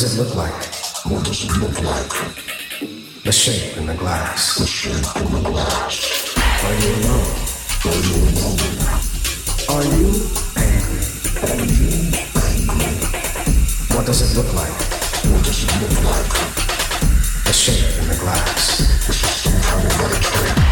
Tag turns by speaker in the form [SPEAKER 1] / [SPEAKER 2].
[SPEAKER 1] does it look like?
[SPEAKER 2] What does it look like?
[SPEAKER 1] The shape in the glass.
[SPEAKER 2] The shape in the glass.
[SPEAKER 1] Are you alone?
[SPEAKER 2] Are you alone?
[SPEAKER 1] Are you angry?
[SPEAKER 2] Are you angry?
[SPEAKER 1] What does it look like?
[SPEAKER 2] What does it look like?
[SPEAKER 1] The shape in the glass.
[SPEAKER 2] This is some kind of